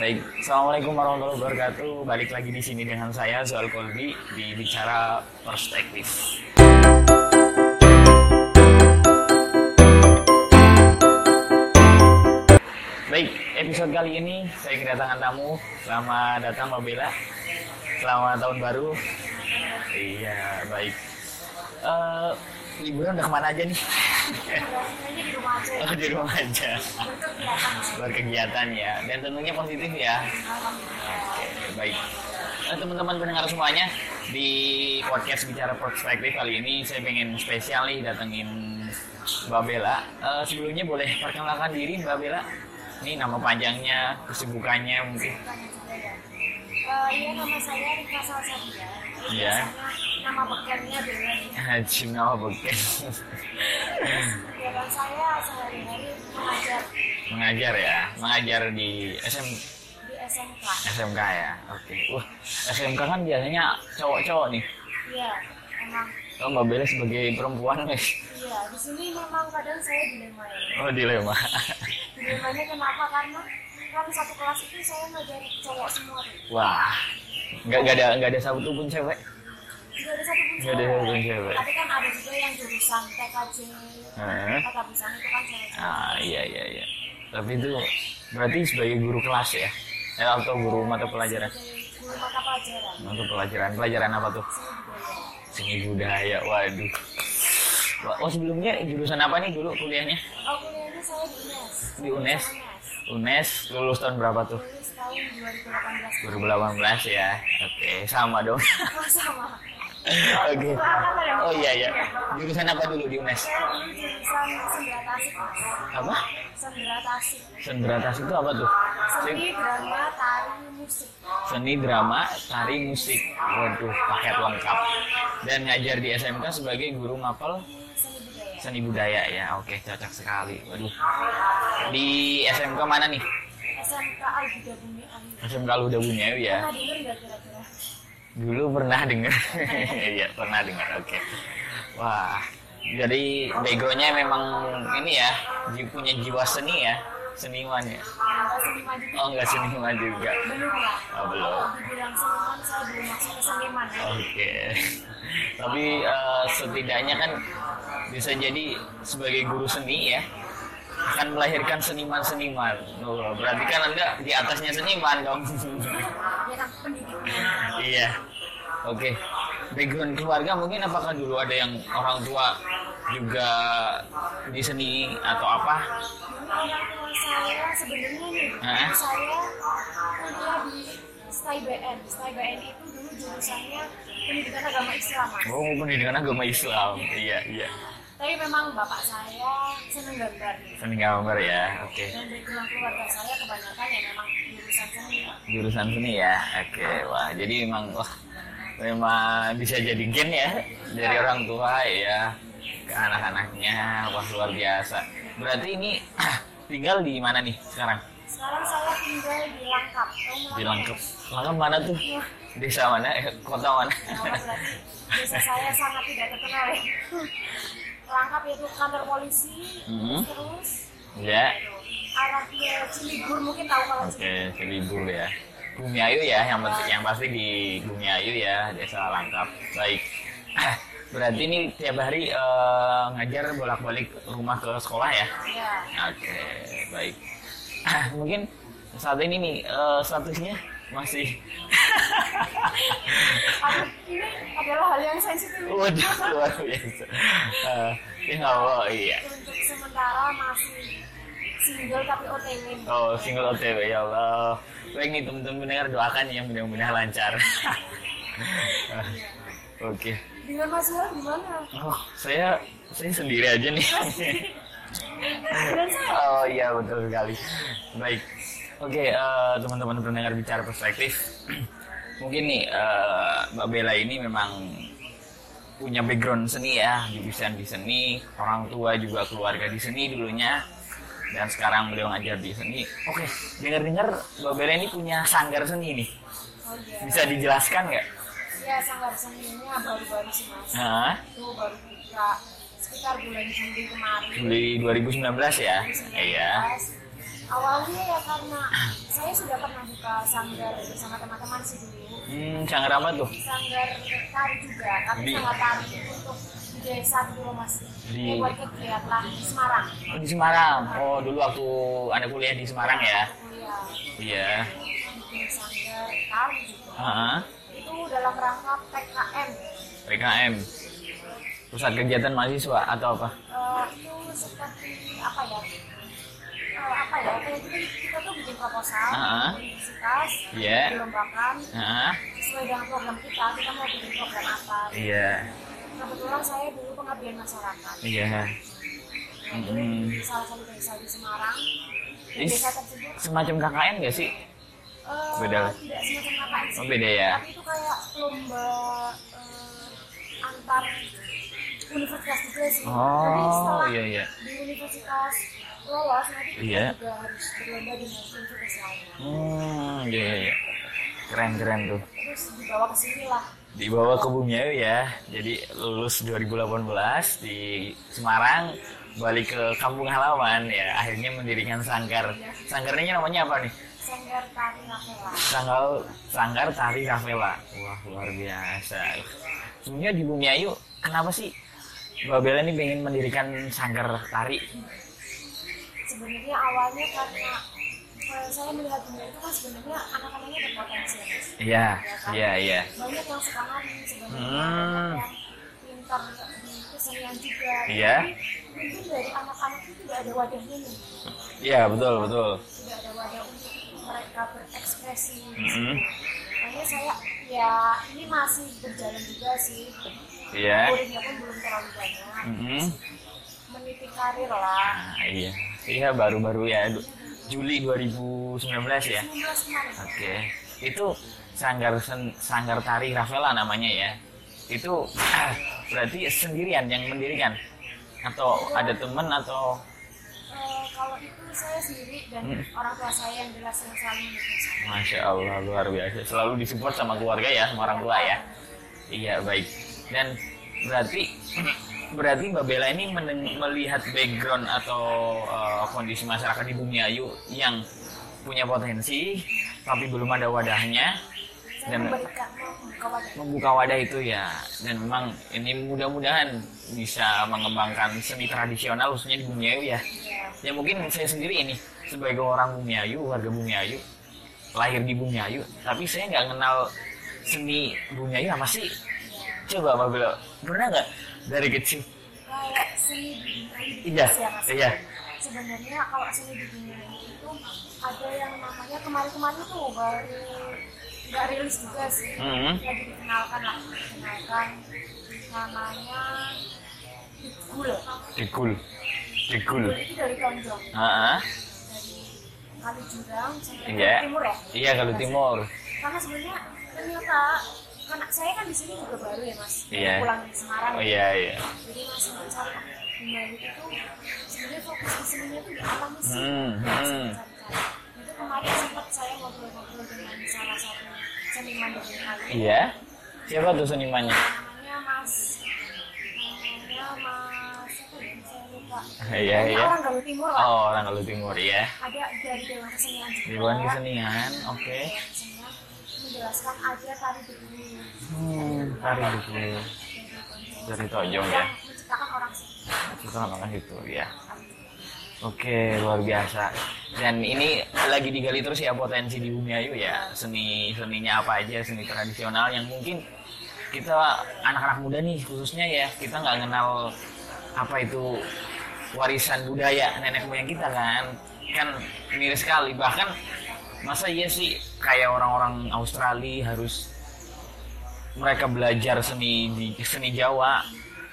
Baik, Assalamualaikum warahmatullahi wabarakatuh. Balik lagi di sini dengan saya Zual Kolbi di Bicara Perspektif. Baik, episode kali ini saya kedatangan tamu. Selamat datang Mbak Bella. Selamat tahun baru. Iya, baik. Eh, liburan udah ke mana aja nih? Di rumah aja. Oh, di rumah aja. Berkegiatan. Ya, dan tentunya positif ya. Oke, baik. Nah, teman-teman pendengar semuanya, di podcast Bicara Perspektif kali ini saya pengen spesial nih datengin Mbak Bella. Eh, sebelumnya boleh perkenalkan diri Mbak Bella? Ini nama panjangnya, kesibukannya mungkin. Eh, Iya nama saya Rika Salsabia. Iya. Biasanya Nama bekennya Bella. Haji nama beken. Kegiatan saya sehari-hari mengajar Mengajar ya, mengajar di SM, di SMK. SMK ya. Oke. Wah, SMK kan biasanya cowok-cowok nih. Iya, emang. Oh, Mbak Bella sebagai perempuan nih. Iya, di sini memang kadang saya dilema ya. Oh, dilema. Dilemanya kenapa? Karena kan satu kelas itu saya ngajar cowok semua tuh. Wah, nggak nggak ada nggak ada satu pun cewek. Tidak ada satu pun Nggak ada satu pun cewek. Tapi kan ada juga yang jurusan TKJ, Heeh. kata busana itu kan cewek. Ah iya iya iya. Tapi itu berarti sebagai guru kelas ya? Eh, atau guru mata pelajaran? Guru mata pelajaran. Mata pelajaran pelajaran apa tuh? Seni Seni budaya. budaya. Waduh. Oh sebelumnya jurusan apa nih dulu kuliahnya? Oh, kuliahnya saya di UNES. Di UNES. UNES lulus tahun berapa tuh? Lulus tahun 2018. 2018 ya. Oke, sama dong. Oh, sama. Oke. Oh iya iya. Jurusan apa dulu di UNES? Apa? Sendera tasik. Sendera tasik itu apa tuh? Seni, drama, tari, musik. Seni drama, tari, musik. Waduh, paket lengkap. Dan ngajar di SMK sebagai guru mapel Seni budaya. seni ya. Oke, cocok sekali. Waduh. Di SMK mana nih? SMK Al-Huda Bumi. SMK Luda Bunyawi ya. Pernah denger nggak kira-kira? Dulu pernah dengar. Iya, pernah dengar. Oke. Wah, jadi backgroundnya memang ini ya, punya jiwa seni ya, seniman ya. Oh, enggak seniman juga. Belum lah. Oh, belum. Kalau dibilang seniman, saya belum masuk ke seniman ya. Oke. Tapi eh, setidaknya kan bisa jadi sebagai guru seni ya akan melahirkan seniman-seniman. Oh, berarti kan Anda di atasnya seniman dong. Ya kan. Iya. Oke. Background keluarga mungkin apakah dulu ada yang orang tua juga di seni atau apa? Saya sebenarnya nih, saya kuliah di STAI BN. STAI BN itu dulu jurusannya pendidikan agama Islam, Mas. Oh, pendidikan agama Islam. Iya, iya. Tapi memang bapak saya seneng gambar. Seni gambar ya. Oke. Dan background keluarga saya kebanyakan ya memang jurusan seni. jurusan seni ya oke wah jadi memang wah memang bisa jadi gen ya dari orang tua ya ke anak-anaknya wah luar biasa berarti ini tinggal di mana nih sekarang Sekarang saya tinggal di Langkap. Di Langkep Langkep mana tuh desa mana Eh, kota mana desa saya sangat tidak terkenal ya. Langkap itu kantor polisi, Mhm. terus ya. arah ke Cilibur mungkin tahu kalau oke Cilibur ya. Bumi Ayu ya yang penting yang pasti di Bumi Ayu ya desa Langkap. Baik. Berarti ini tiap hari eh, ngajar bolak-balik rumah ke sekolah ya? Ya, Oke, baik. Mungkin saat ini nih eh, statusnya masih ini adalah hal yang sensitif. waduh luar biasa. Eh, ya iya. Untuk sementara masih single tapi OTW. Oh single OTW ya Allah. Baik nih teman-teman mendengar doakan ya mudah-mudahan lancar. Oke. Dengan Mas Wil gimana? Oh saya saya sendiri aja nih. Oh iya betul sekali. Baik. Oke eh, teman-teman pendengar bicara perspektif. Mungkin nih eh, Mbak Bella ini memang punya background seni ya, jurusan di seni, orang tua juga keluarga di seni dulunya. Dan sekarang beliau ngajar di seni. Oke, dengar-dengar Mbak Bella ini punya sanggar seni nih. oh iya. Bisa dijelaskan nggak? Ya sanggar seninya baru-baru sih Mas. Hah? Itu baru buka sekitar bulan Juli kemarin. Juli 2019 ya? Iya. Awalnya ya karena saya sudah pernah buka sanggar bersama teman-teman sih dulu Hmm, sanggar apa tuh? sanggar tari juga tapi Di- sanggar tari untuk di desa dulu mas Di- Ya, buat kegiatan di Semarang Oh, di Semarang. Oh, dulu waktu Anda kuliah di Semarang ya? Iya. bikin sanggar tari juga Heeh. itu dalam rangka PKM PKM. Pusat kegiatan mahasiswa atau apa? Eh, itu seperti apa ya Eh, apa ya kayak gitu kita tuh bikin proposal Ah. universitas Iya. dilombakan Heeh. sesuai dengan program kita kita mau bikin program apa Iya. kebetulan saya dulu pengabdian masyarakat Iya. Nah, itu Hmm. di salah satu desa di Semarang di desa tersebut Semacam KKN gak sih? eh, Beda tidak semacam KKN sih Oh, beda ya? tapi itu kayak lomba eh, antar universitas juga sih Oh, setelah iya iya. di universitas lolos nanti kita Iya. juga harus berlomba di universitas lain Hmm, iya iya. iya. Keren keren tuh. terus dibawa ke sini lah Dibawa ke Bumiayu ya. Jadi lulus 2018 di Semarang, balik ke kampung halaman ya. Akhirnya mendirikan sanggar. Sanggarnya namanya apa nih? sanggar tari Rafaela Sanggal Sanggar Tari Rafaela. Wah, luar biasa. Sebenarnya di Bumiayu, kenapa sih Mbak Bella ini pengen mendirikan sanggar tari? sebenarnya awalnya karena saya melihat dunia itu kan sebenarnya anak-anaknya berpotensi ya, Mas. Iya, iya, iya. banyak yang suka nari sebenarnya Hmm. yang pintar di kesenian juga Iya. Mungkin dari anak-anak itu tidak ada wadahnya nih Iya, betul, betul. tidak ada wadah untuk mereka berekspresi Mm-mm. makanya saya ya ini masih berjalan juga sih Iya. muridnya pun belum terlalu banyak Mm-mm. meniti karir lah Nah, iya. Iya, baru-baru ya. Juli 2019 ya. 19 kemarin Oke. Itu sanggar sen- sanggar tari Rafaela namanya ya. Itu ah, berarti sendirian yang mendirikan atau ada teman atau Eh, kalau itu saya sendiri dan Hmm. orang tua saya yang jelas yang selalu mendukung saya Masya Allah luar biasa. Selalu disupport sama keluarga ya, sama orang tua ya. Iya baik. Dan berarti berarti Mbak Bella ini melihat background atau uh, kondisi masyarakat di Bumiayu yang punya potensi tapi belum ada wadahnya. Saya dan membuka wadah. Membuka wadah itu ya. Dan memang ini mudah-mudahan bisa mengembangkan seni tradisional khususnya di Bumiayu ya. Ya, ya mungkin saya sendiri ini sebagai orang Bumiayu warga Bumiayu lahir di Bumiayu tapi saya nggak kenal seni Bumiayu apa sih coba Mbak Bella. Pernah nggak? Dari kecil. Kayak seni di Iya, ya iya. sebenarnya kalau seni di dunia itu ada yang namanya kemarin-kemarin tuh baru nggak rilis juga sih. Mhm. lagi dikenalkan lah dikenalkan. Namanya Digul Dikul. Dikul. Digul itu dari Tonjong. Ah, dari Kali Jurang sampai ke timur ya? Iya kalau timur karena sebenarnya ternyata karena saya kan di sini juga baru ya mas. Iya. pulang dari Semarang. Oh iya iya. Jadi masih mencari dunia itu sebenarnya fokus di seninya tuh di apa sih Hmm, hmm. itu kemarin sempat saya ngobrol-ngobrol dengan salah satu seniman dari Kali iya? Siapa tuh senimannya? Namanya Mas namanya Mas apa ya? Saya lupa. Iya, iya. orang Galuh Timur lah oh orang kalau timur ya ada dari Dewan Kesenian Dewan Kesenian oke. Dewan Kesenian menjelaskan ada tari begini hmm, tari dari Tojong ya yang menciptakan orang sih orang itu ya Oke, luar biasa. Dan ini lagi digali terus ya potensi di Bumiayu ya. Seni seninya apa aja, seni tradisional yang mungkin kita anak-anak muda nih khususnya ya, kita nggak kenal apa itu warisan budaya nenek moyang kita kan. Kan miris sekali. Bahkan masa iya sih kayak orang-orang Australia harus mereka belajar seni di seni Jawa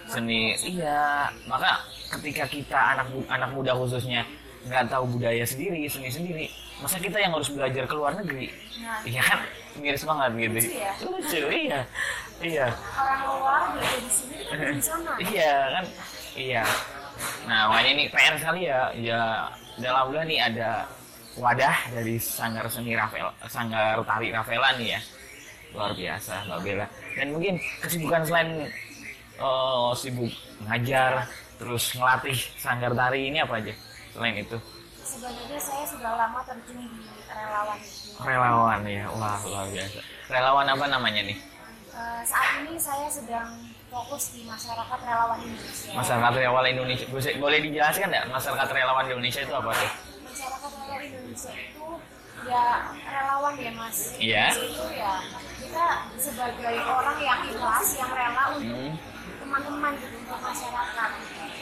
seni iya maka ketika kita anak anak muda khususnya nggak tahu budaya sendiri seni sendiri masa kita yang harus belajar ke luar negeri? Nah. iya kan? Miris banget gitu. Lucu ya? lucu iya. Iya. Orang luar belajar di sini kita di sana. Iya kan? Iya. Nah makanya ini PR sekali ya. Ya dan alhamdulillah nih ada wadah dari sanggar seni Rafael sanggar tari Rafaela nih ya luar biasa Mbak Bella dan mungkin kesibukan selain eh, sibuk ngajar terus ngelatih sanggar tari ini apa aja selain itu sebenarnya saya sudah lama terjun di relawan. Relawan ya, wah luar biasa. Relawan apa namanya nih? Eh, saat ini saya sedang fokus di masyarakat relawan Indonesia. Masyarakat relawan Indonesia. Boleh, boleh dijelaskan nggak masyarakat relawan Indonesia itu apa tuh? Masyarakat relawan Indonesia itu ya relawan ya mas. Iya. Itu ya kita sebagai orang yang ikhlas, yang rela untuk Hmm. teman-teman gitu untuk masyarakat.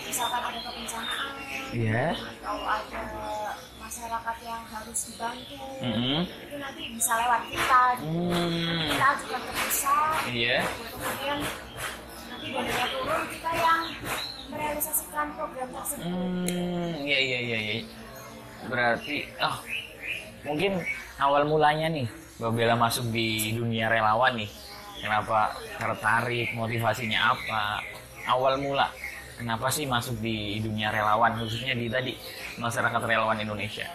Misalkan ada kebencanaan, Iya. atau ada masyarakat yang harus dibantu, Mm-mm. itu nanti bisa lewat kita. Hmm. Kita ajukan ke Iya. kemudian nanti dananya turun kita yang merealisasikan program tersebut. Hmm, iya iya iya iya. Berarti oh mungkin awal mulanya nih Mbak Bella masuk di dunia relawan nih. Kenapa tertarik, motivasinya apa? Awal mula kenapa sih masuk di dunia relawan khususnya di tadi masyarakat relawan Indonesia?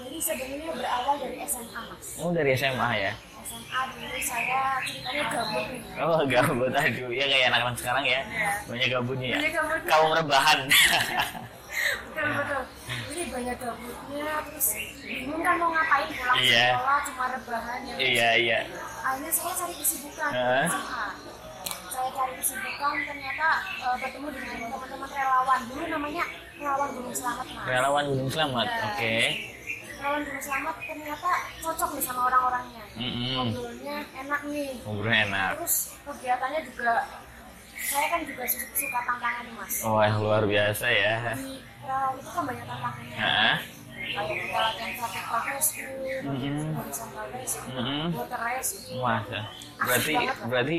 Jadi sebenarnya berawal dari SMA mas. Oh dari SMA ya? SMA dulu saya ceritanya gabut nih. Oh gabut aduh ya kayak anak-anak sekarang ya banyak gabutnya ya. Banyak gabutnya. Kaum rebahan. Betul betul. Banyak gabutnya terus bingung kan mau ngapain pulang Iya. sekolah cuma rebahan ya. iya iya. Akhirnya saya cari kesibukan? SMA. Saya cari kesibukan ternyata eh, bertemu dengan teman-teman relawan dulu namanya relawan Gunung Selamat mas. Relawan Gunung Selamat. Ya. Oke. Relawan Gunung Selamat ternyata cocok nih sama orang-orangnya. Mm-mm. Ngobrolnya enak nih. Ngobrolnya enak. Terus kegiatannya juga saya kan juga suka, suka tantangan nih mas. Wah luar biasa ya. Di relawan itu kan banyak tantangannya. Hah? Kayak kita latihan traffic rescue, horizontal rescue, Mm-mm. water rescue. Wah, berarti banget, berarti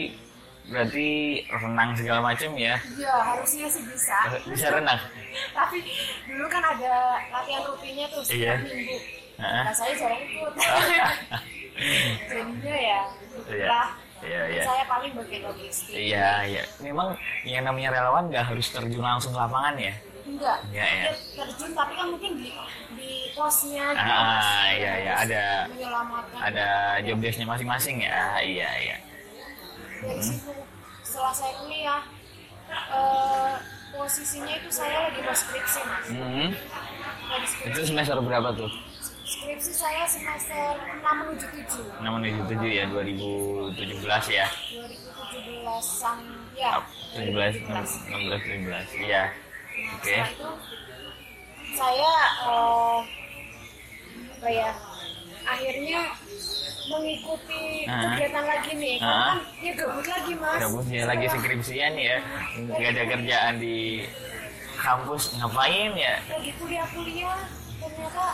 berarti renang segala macam ya. Iya harusnya sih bisa. Bisa renang. Tapi dulu kan ada latihan rutinnya tuh setiap Iya. minggu. Nah saya jarang ikut. Jadinya ya, Iya. lah. Iya, iya. Saya paling bagian logistik. Iya, iya. Memang yang namanya relawan nggak harus terjun langsung ke lapangan ya. Enggak. Iya, iya. Terjun tapi kan mungkin di di posnya gitu. Ah, iya, iya. Ada-. Ada job desk-nya masing-masing ya. Iya, iya. Dari situ setelah saya kuliah eh, posisinya itu saya lagi mau skripsi mas. Hmm. Itu semester berapa tuh? Skripsi saya semester 6 menuju 7 6 menuju 7 ya 2017 ya. 2017an ya. 17 16 17. Iya. Oke. Setelah itu saya eh, apa ya akhirnya mengikuti Ah. kegiatan lagi nih karena Ah. kan ya gabut lagi mas Gabutnya lagi Setelah- skripsian ya. Nggak ada kerjaan di kampus ngapain ya? lagi kuliah-kuliah ternyata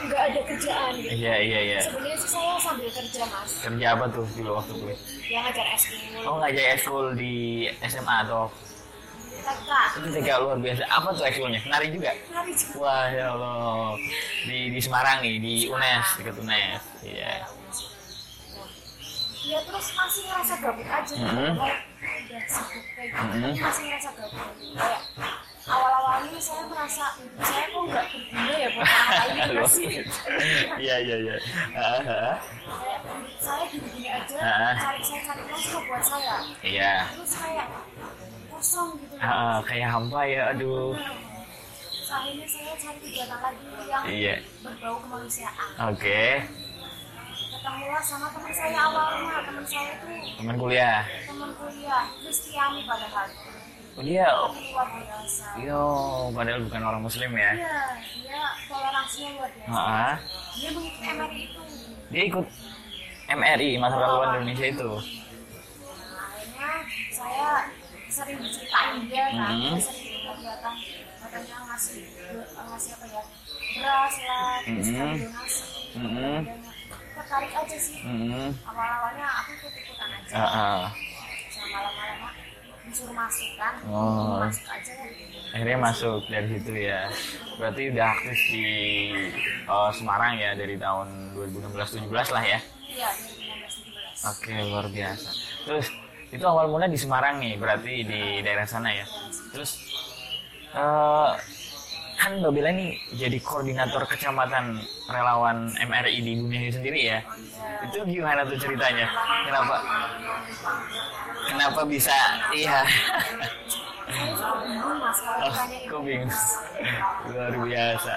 nggak ada kerjaan gitu Iya, iya, iya. sebenarnya sih saya sambil kerja mas Kerja apa tuh dulu waktu kuliah? yang ngajar eskul Oh ngajak ekskul di SMA atau TK itu tiga luar biasa. Apa tuh ekskulnya? Nari juga? hari juga Wah ya Allah. Di di Semarang nih, di UNES, dekat UNES. Iya. ya terus masih ngerasa gabut aja Mhm. kayak udah sibuk kayak tapi masih ngerasa gabut kayak awal-awalnya saya merasa saya kok nggak berguna ya buat lain sih Iya iya iya. Saya gini-gini aja Ah. cari saya cari kosong buat saya Iya. terus kayak kosong gitu Ah, kayak hampa ya, aduh. Akhirnya saya cari kegiatan lagi yang Iya. berbau kemanusiaan Oke. ketemulah sama teman saya awalnya teman saya itu Teman kuliah. teman kuliah Kristiani padahal Dia tapi luar biasa Yo, padahal bukan orang muslim ya. iya dia toleransinya luar biasa Ah, dia mengikuti MRI itu dia ikut MRI, Masyarakat Relawan Indonesia itu. Nah, akhirnya saya sering diceritain dia kan dia sering ikut kegiatan katanya ngasih ngasih apa ya beras lah Mhm. kami donasi Mhm. Dan tertarik aja sih Hmm. awal-awalnya aku ikut-ikutan aja Ah, ah. sama lama-lama disuruh masuk kan Oh. masuk aja ya Akhirnya masuk dari situ ya. Berarti udah aktif di eh, Semarang ya dari tahun 2016-17 lah ya. iya 2016 Oke, luar biasa. Terus itu awal mula di Semarang nih, berarti di daerah sana ya. Terus eh, kan Mbak Bella ini jadi koordinator kecamatan relawan MRI di dunia ini sendiri ya. Itu gimana tuh ceritanya? Kenapa? Kenapa bisa? Iya. Oh, kok bingung? Luar biasa.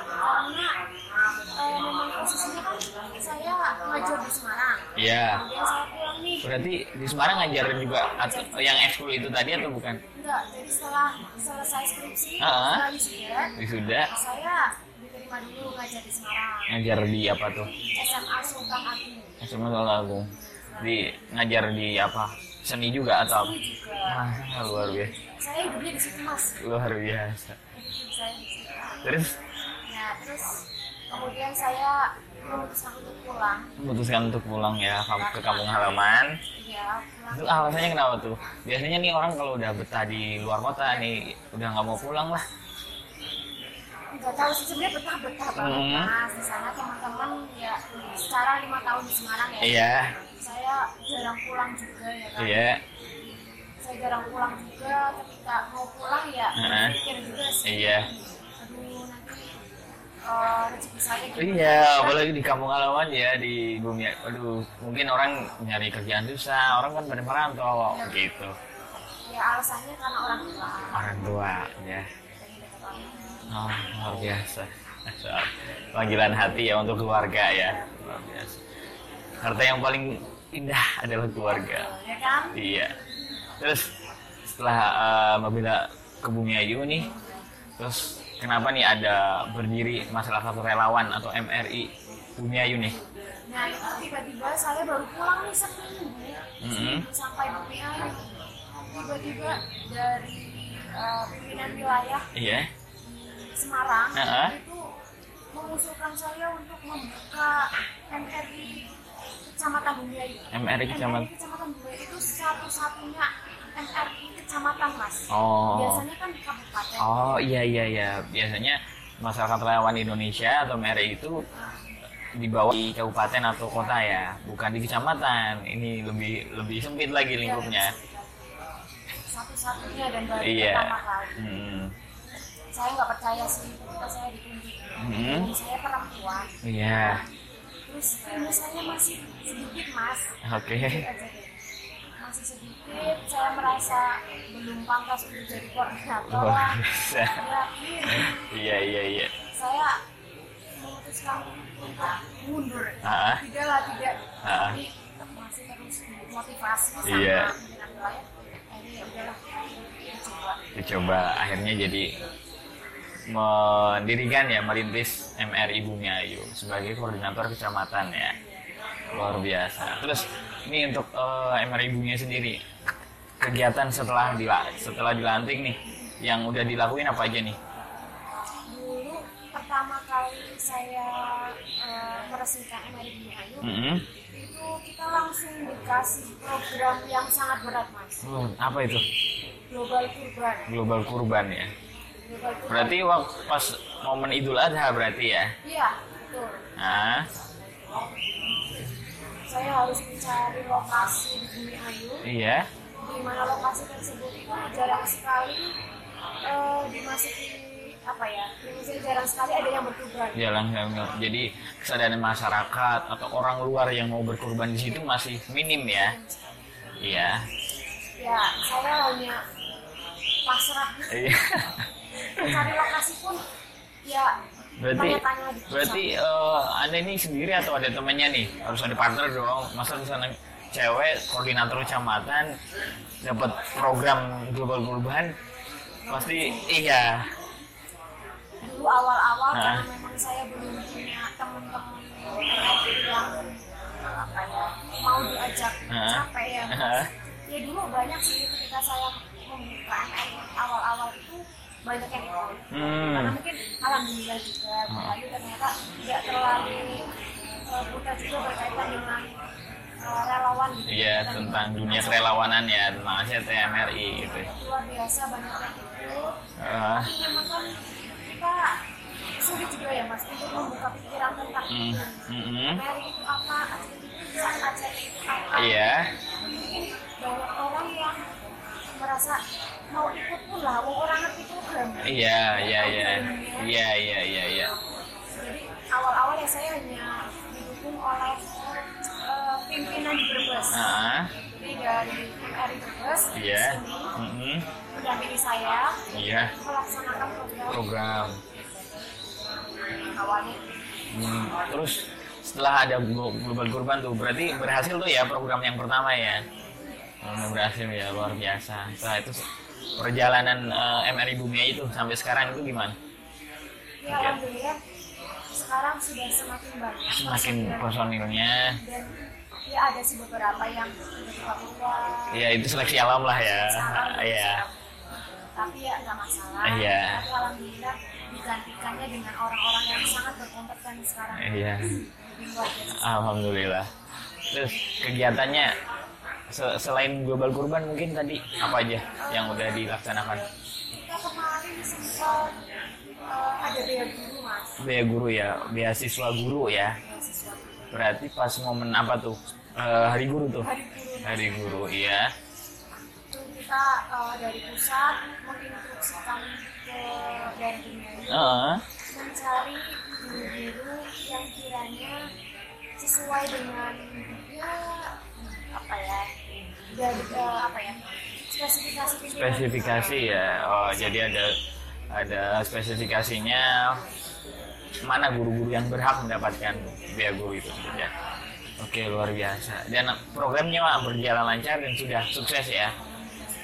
saya ngajar di Semarang Iya. Berarti di Semarang ngajarin juga atau yang ekskul itu tadi atau bukan? enggak jadi setelah selesai skripsi Ah. setelah wisuda saya diterima dulu ngajar di Semarang ngajar di apa tuh? SMA Sultan Agung SMA Agung. Di ngajar di apa? Seni juga atau juga Ah, luar biasa. saya hidupnya di situ mas Luar biasa. saya di situ Terus ya terus kemudian saya memutuskan untuk pulang memutuskan untuk pulang ya ke kampung halaman. ya pulang Itu alasannya kenapa tuh? Biasanya nih orang kalau udah betah di luar kota nih udah nggak mau pulang lah. nggak tahu sih sebenarnya betah betah banget Hmm. mas di sana teman-teman ya secara lima tahun di Semarang ya Iya, saya jarang pulang juga ya kan iya, saya jarang pulang juga ketika mau pulang ya Heeh. mikir juga sih iya. aduh nanti eh, rezeki saya Iya, apalagi di kampung halaman ya di bumi. Aduh, mungkin orang nyari kerjaan susah, orang kan pada merantau gitu. ya alasannya karena orang tua Orang tua ya. Oh, luar biasa. Panggilan hati ya untuk keluarga ya. Luar biasa. Harta yang paling indah adalah keluarga. ya kan Iya. Terus setelah uh, Mbak Bella ke Bumi Ayu nih, terus kenapa nih ada berdiri masalah satu relawan atau MRI Bumi Ayu nih? nah itu tiba-tiba saya baru pulang nih seminggu Mhm. sampai BPA tiba-tiba dari eh, pimpinan wilayah Iya. Semarang Heeh. itu mengusulkan saya untuk membuka MRI Kecamatan Bumiayu. MRI Kecamatan. MRI Kecamatan Bumiayu itu satu-satunya MRI Kecamatan Mas. Oh. Biasanya kan di kabupaten. Oh iya iya iya. Biasanya masyarakat relawan Indonesia atau MRI itu dibawa di kabupaten atau kota ya, bukan di kecamatan. Ini lebih lebih sempit lagi lingkupnya. Satu-satunya dan baru Iya. pertama kali. Hmm. Saya nggak percaya sih saya ditunjuk. Hmm. Saya perempuan. Iya. Terus ilmu saya masih sedikit mas. Oke. Deh. Masih sedikit. Saya merasa belum pantas untuk jadi koordinator. Lah. Yakin. Iya iya iya. saya memutuskan untuk mundur. Ah. Tidak lah, tidak. Ah. Tapi masih terus motivasi sama Iya. pimpinan wilayah. Akhirnya ya udahlah, coba. Dicoba akhirnya jadi mendirikan ya merintis MRI Bumi Ayu sebagai koordinator kecamatan ya luar biasa. Terus ini untuk eh, MRI Bumi sendiri kegiatan setelah dila setelah dilantik nih yang udah dilakuin apa aja nih? Dulu pertama kali saya eh, meresmikan MRI Bumi Ayu, Mm-mm. itu kita langsung dikasih program yang sangat berat, Mas. Oh, apa itu? Global Kurban. Global Kurban ya. Berarti waktu pas momen Idul Adha berarti ya. Iya, betul. Nah, Saya harus mencari lokasi di Bumi Ayu. iya. di mana lokasi tersebut itu jarang sekali eh, dimasuki apa ya misalnya jarang sekali ada yang berkurban jalan jadi kesadaran masyarakat atau orang luar yang mau berkorban di situ masih minim ya iya ya saya hanya pasrah Iya. mencari lokasi pun ya berarti di berarti eh, anda ini sendiri atau ada temannya nih harus ada partner dong masa di sana cewek koordinator kecamatan dapat program global perubahan pasti iya dulu awal-awal Nah. karena memang saya belum punya teman-teman yang apa ya mau diajak Nah. capek ya. Nah. ya dulu banyak sih ketika saya membuka MRI awal-awal itu banyak yang ikut Hmm. karena mungkin alhamdulillah juga Bu Ayu ternyata tidak terlalu uh, buta juga berkaitan dengan uh, relawan gitu. Iya tentang dunia kerelawanan ya tentang ACTMRI gitu. Luar biasa banyak yang ikut Eh, tapi memang kan kita sulit juga ya mas untuk membuka pikiran tentang mm, itu. Mm, mm. MRI itu apa ACT itu apa? Iya. Mungkin banyak orang yang merasa mau ikut pun lah orang ngerti program iya iya iya iya iya iya iya jadi awal-awal ya saya hanya didukung oleh eh, tim pimpinan di Brebes. Ah, Jadi dari MRI Brebes iya. Mm-mm. mendampingi saya Iya, melaksanakan program program. awalnya. Hmm, terus setelah ada glo- global kurban tuh berarti berhasil tuh ya program yang pertama ya. Hmm, berhasil ya luar biasa. Setelah itu perjalanan eh, MRI Bumi itu sampai sekarang itu gimana? Ya alhamdulillah sekarang sudah semakin banyak Semakin personil. personilnya, dan ya ada sih beberapa yang sudah keluar ya itu seleksi alam lah ya. Iya. tapi ya nggak masalah Iya. tapi alhamdulillah digantikannya dengan orang-orang yang sangat berkompeten sekarang Iya. Alhamdulillah. Terus kegiatannya selain global kurban mungkin tadi apa aja yang udah dilaksanakan? kita kemarin sempat eh, ada bea guru mas Bea guru ya, beasiswa guru ya. beasiswa Berarti pas momen apa tuh? Eh, hari guru tuh. hari guru Hari guru, iya. itu kita eh, dari pusat menginstruksikan ke daerah Heeh. mencari guru-guru yang kiranya sesuai dengan ya apa ya dari eh, apa ya spesifikasi Spesifikasi ya. Oh, jadi ada ada spesifikasinya mana guru-guru yang berhak mendapatkan bea guru itu ya. Oke, luar biasa. Dan programnya Mak, berjalan lancar dan sudah sukses ya.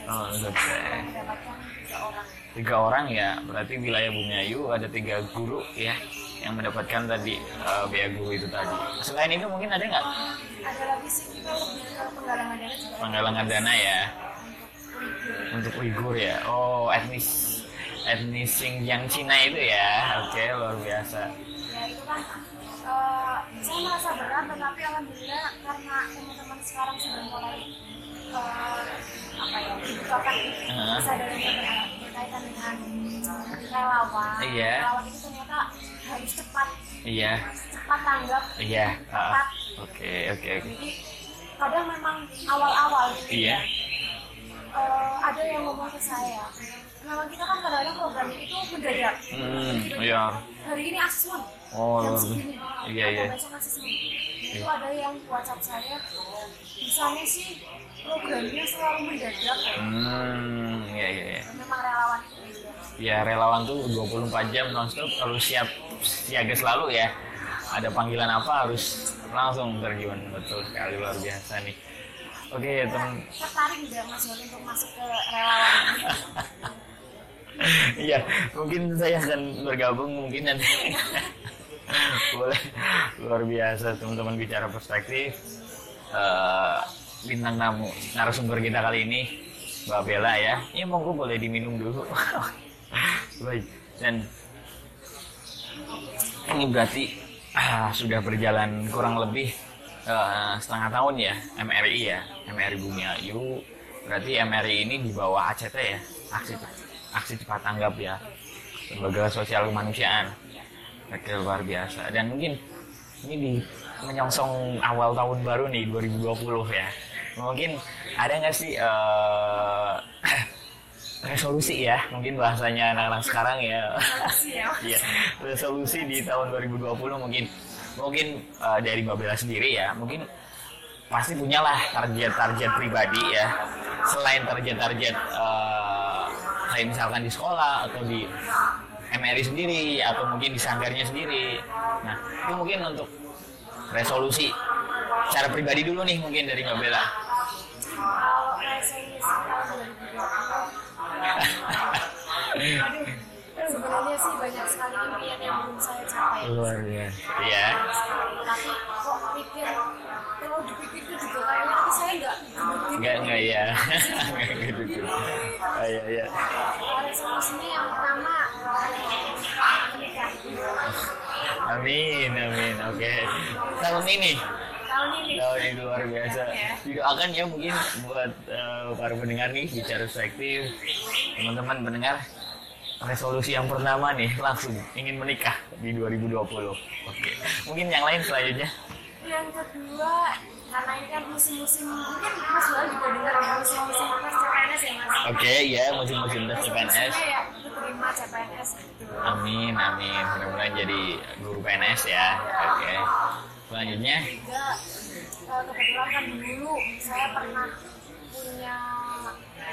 Oh, sukses. mendapatkan tiga orang Tiga orang ya, berarti wilayah Bumiayu ada tiga guru ya yang mendapatkan tadi eh, bea guru itu tadi. Selain itu mungkin ada nggak ada lagi sih kita lebih ke penggalangan dana juga penggalangan dana ya untuk Uyghur. Uighur ya? Oh, etnis etnis Xinjiang Cina itu ya. Oke, luar biasa. ya itu kan eh, saya merasa berat tetapi alhamdulillah karena teman-teman sekarang sudah mulai eh, apa ya dibukakan kesadarannya ber- berkaitan dengan relawan Iya. relawan itu ternyata harus cepat Iya, cepat tanggap iya. ah. cepat Oke, oke, oke. jadi kadang memang awal-awal gitu Iya. ya, eh, ada yang ngomong ke saya memang kita kan kadang-kadang programnya itu mendadak Hmm, iya. hari ini asesmen Oh, jam luar segini. Iya, iya. besok asesmen itu ada yang WhatsApp saya misalnya sih programnya selalu mendadak Hmm, iya, iya, iya. memang relawan itu Ya, relawan tuh 24 jam nonstop harus siap siaga selalu ya. Ada panggilan apa harus langsung terjun. Betul sekali luar biasa nih. Oke, teman tertarik juga Mas Yoli untuk masuk ke relawan Iya, mungkin saya akan bergabung mungkin nanti. Boleh, luar biasa teman-teman bicara perspektif. Eh, bintang tamu narasumber kita kali ini Mbak Bella ya. Ini monggo boleh diminum dulu. Baik, dan ini berarti ah, sudah berjalan kurang lebih eh, setengah tahun ya MRI ya MRI Bumi Ayu. Berarti MRI ini di bawah ACT ya aksi aksi cepat tanggap ya lembaga sosial kemanusiaan. Oke, luar biasa. Dan mungkin ini di menyongsong awal tahun baru nih 2020 ya. Mungkin ada nggak sih eh, resolusi ya mungkin bahasanya anak-anak sekarang ya Siap. Iya, resolusi di tahun 2020 mungkin mungkin eh, dari Mbak Bella sendiri ya, mungkin pasti punyalah target-target pribadi ya. Selain target-target eh, kayak misalkan di sekolah atau di MRI sendiri atau mungkin di sanggarnya sendiri. Nah, itu mungkin untuk resolusi secara pribadi dulu nih mungkin dari Mbak Bella. Luar biasa. Iya. tapi kok pikir kalau dipikir itu juga kayaknya nanti saya nggak Enggak enggak ya. Enggak gitu. gitu. Iya iya. Kalau resolusinya yang pertama Amin, amin. Oke. Tahun ini, tahun ini tahun ini luar biasa. Ya. Didoakan ya mungkin buat eh, para pendengar nih bicara perspektif, teman-teman pendengar resolusi yang pertama nih langsung ingin menikah di 2020. Oke. Mungkin yang lain selanjutnya. yang kedua karena ini kan musim-musim mungkin Mas Bala juga dengar ya musim-musim apa CPNS ya Mas Oke, ya musim-musim tes CPNS. Ya diterima CPNS gitu Amin, amin. Mudah-mudahan jadi guru PNS ya. Oke. Selanjutnya, juga eh, kebetulan kan dulu saya pernah punya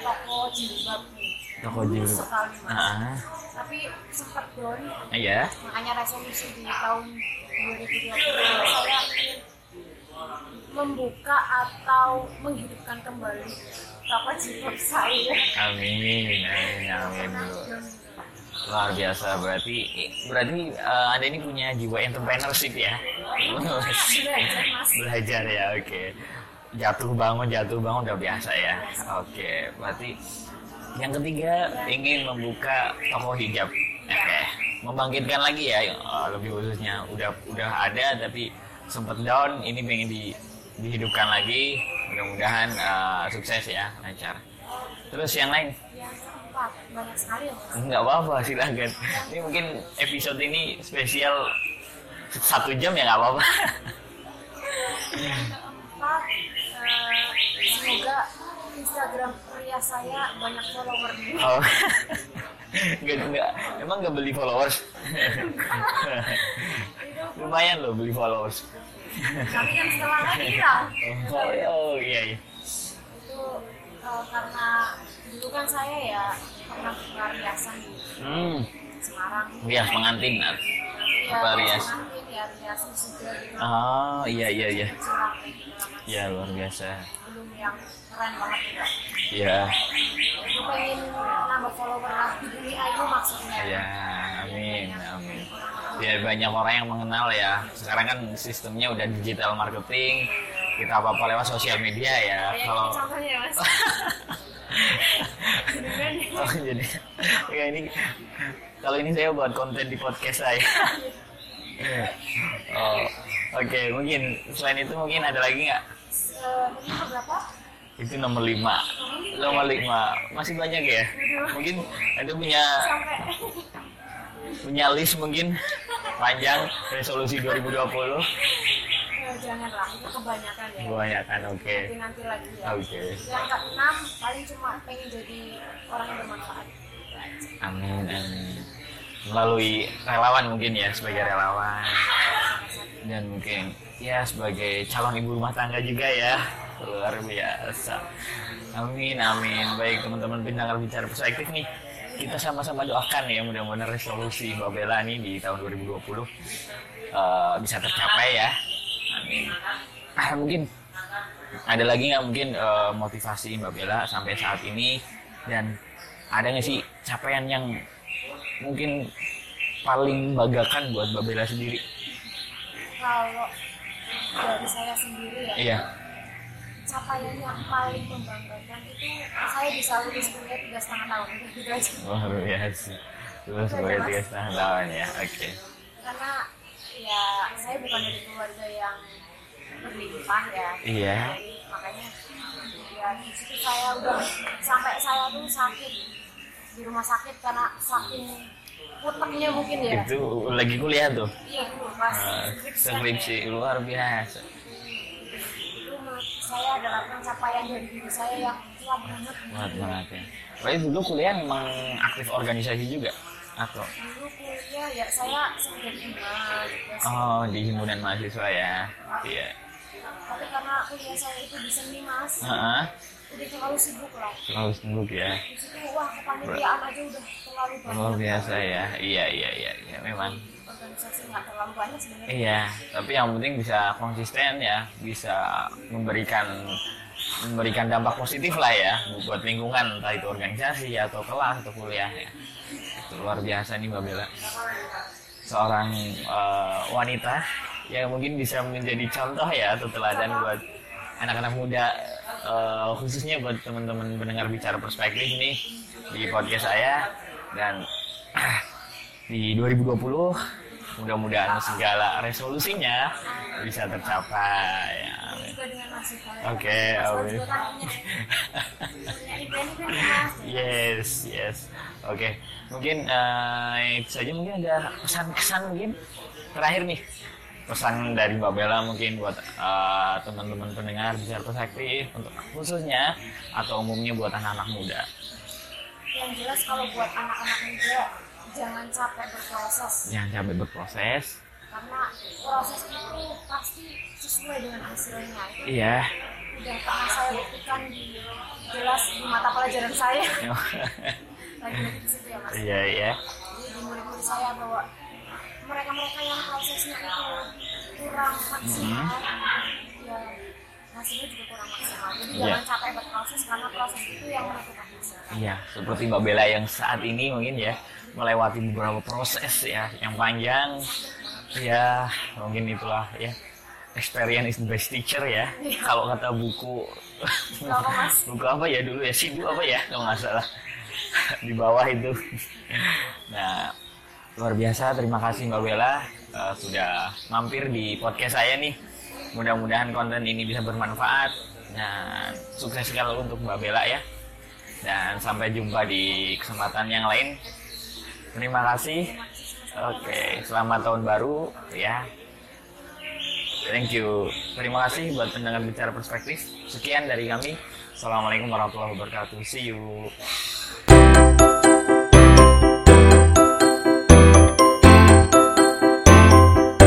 toko jilbab. Toko Dulu sekali mas. Ah, Tapi sempat down, iya. makanya resolusi di tahun 2020 saya ingin membuka atau menghidupkan kembali toko jilbab saya. Amin, amin, amin. Luar biasa berarti berarti eh, anda ini punya jiwa entrepreneurship ya. Belajar mas. Belajar ya, oke. Jatuh bangun, jatuh bangun udah biasa ya. Oke, berarti yang ketiga ingin membuka toko hijab. Oke, membangkitkan lagi ya, eh, lebih khususnya udah udah ada tapi sempat down, ini pengen di, dihidupkan lagi. Mudah-mudahan eh, sukses ya, lancar. Terus yang lain? Banyak sekali ya. Nggak apa-apa, silakan. Ini mungkin episode ini spesial satu jam ya nggak apa-apa. keempat eh, semoga Pria saya banyak followernya Oh. Nggak, nggak, emang nggak beli followers? Lumayan loh beli followers. tapi kan setelah viral Oh, oh iya iya. itu eh, karena dulu kan saya ya pernah tukar riasan di Hmm, Semarang rias pengantin. ya, Ya juga gitu Oh iya iya iya. gitu. Ya luar biasa. belum yang keren banget juga Ya, itu pengen nambah follower lagi demi Ayu maksudnya ya, amin, amin. Ya banyak orang yang mengenal ya. Sekarang kan sistemnya udah digital marketing. Kita apa apa lewat sosial media ya. Kalau contohnya mas Beneran ya? Oh jadi ya ini kalau ini saya buat konten di podcast saya. oh, oke mungkin selain itu mungkin ada lagi nggak? Berapa? Itu nomor lima. Nomor lima masih banyak ya. Mungkin ada punya punya list mungkin panjang resolusi 2020. Eh, janganlah itu kebanyakan ya Kebanyakan oke. nanti nanti lagi ya Oke. yang keenam paling cuma pengen jadi orang yang bermanfaat Amin amin. Melalui relawan mungkin ya sebagai relawan dan mungkin ya sebagai calon ibu rumah tangga juga ya luar biasa. Amin amin. Baik teman-teman pendengar bicara perspektif nih kita sama-sama doakan ya mudah-mudahan resolusi Mbak Bella nih di tahun 2020 eh, bisa tercapai ya. Amin. Ah, mungkin ada lagi nggak mungkin eh, motivasi Mbak Bella sampai saat ini dan ada nggak sih capaian yang mungkin paling banggakan buat Mbak Bella sendiri? kalau dari saya sendiri ya Iya. capaian yang paling membanggakan itu saya bisa lulus kuliah tiga setengah tahun itu gitu aja Luar biasa. Terus sebagai tiga setengah tahun ya. Oke. karena ya saya bukan dari keluarga yang berlimpah ya Iya. jadi makanya ya di situ saya udah sampai saya tuh sakit di rumah sakit karena saking puteknya mungkin ya Itu lagi kuliah tuh. iya pas Eh, skripsi luar biasa. itu menurut saya adalah pencapaian dari diri saya yang kuat banget Kuat banget ya. Berarti dulu kuliah memang aktif organisasi juga atau? dulu kuliah ya saya iman gitu. Oh di himpunan mahasiswa ya. Iya. tapi karena kuliah saya itu di seni mas Heeh. Udah terlalu sibuk lah Terlalu sibuk ya. situ wah kepanitiaan aja udah terlalu banyak Luar biasa ya. Iya iya iya. iya. Memang. organisasi nggak terlalu banyak sebenarnya Iya, tapi yang penting bisa konsisten ya, bisa memberikan memberikan dampak positif lah ya buat lingkungan entah itu organisasi atau kelas atau kuliah ya. Itu luar biasa nih Mbak Bella. Seorang eh, wanita yang mungkin bisa menjadi contoh ya atau teladan buat anak-anak muda eh, khususnya buat teman-teman pendengar bicara perspektif nih di podcast saya dan di 2020 mudah-mudahan segala resolusinya bisa tercapai. Oke, mas Yes, yes. Oke, mungkin eh, itu saja mungkin ada pesan-kesan mungkin terakhir nih pesan dari Mbak Bella mungkin buat eh, teman-teman pendengar bicara perspektif untuk khususnya atau umumnya buat anak-anak muda. yang jelas kalau buat anak-anak muda jangan capek berproses Jangan capek berproses. karena proses itu pasti sesuai dengan hasilnya itu Iya. udah pernah saya buktikan di jelas di mata pelajaran saya lagi di situ ya mas Iya, iya. jadi di murid-murid saya bahwa mereka-mereka yang prosesnya itu kurang maksimal ya hasilnya juga kurang maksimal jadi Iya. jangan capek berproses karena proses itu yang menentukan hasil Iya, seperti Mbak Bella yang saat ini mungkin ya melewati beberapa proses ya yang panjang. Ya, mungkin itulah ya. Experience is the best teacher ya. Iya. Kalau kata buku buku apa ya dulu ya Sindu apa ya kalau nggak salah di bawah itu. Nah, luar biasa terima kasih Mbak Bella eh, sudah mampir di podcast saya nih. Mudah-mudahan konten ini bisa bermanfaat dan sukses sekali untuk Mbak Bella ya. Dan sampai jumpa di kesempatan yang lain. Terima kasih. Oke, selamat tahun baru ya. Thank you. Terima kasih buat pendengar bicara perspektif. Sekian dari kami. Assalamualaikum warahmatullahi wabarakatuh. See you.